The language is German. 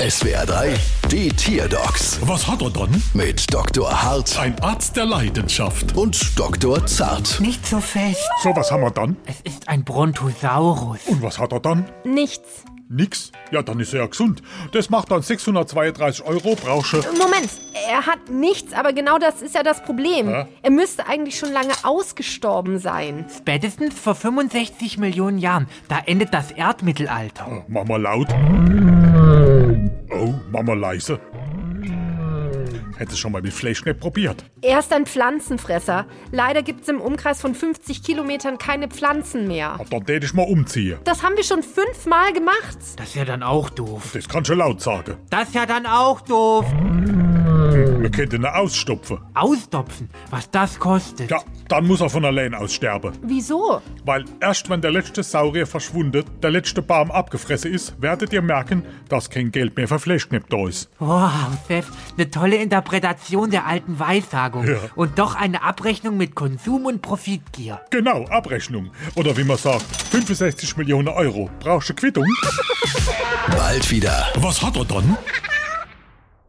SWR 3, die Tierdocs Was hat er dann? mit Dr. Hart Ein Arzt der Leidenschaft. und Dr. Zart. Nicht so fest. So, was haben wir dann? Es ist ein Brontosaurus. Und was hat er dann? Nichts. Nix? Ja, dann ist er ja gesund. Das macht dann 632 Euro, brauchst du. Moment, er hat nichts, aber genau das ist ja das Problem. Hä? Er müsste eigentlich schon lange ausgestorben sein. Spätestens vor 65 Millionen Jahren. Da endet das Erdmittelalter. Äh, Mach mal laut. Oh, mach mal leise. Hättest du schon mal mit Fleischknepp probiert? Er ist ein Pflanzenfresser. Leider gibt es im Umkreis von 50 Kilometern keine Pflanzen mehr. Ja, Dann tät ich mal umziehen. Das haben wir schon fünfmal gemacht. Das ist ja dann auch doof. Das kannst du laut sagen. Das ist ja dann auch doof. Wir könnten ihn ausstopfen. Ausdopfen, was das kostet. Ja, dann muss er von allein aussterben. Wieso? Weil erst wenn der letzte Saurier verschwunden, der letzte Baum abgefressen ist, werdet ihr merken, dass kein Geld mehr für Fleischknepp da ist. Wow, Seth, eine tolle Interpretation der alten Weissagung. Ja. Und doch eine Abrechnung mit Konsum und Profitgier. Genau, Abrechnung. Oder wie man sagt, 65 Millionen Euro. Brauchst du Quittung? Bald wieder. Was hat er dann?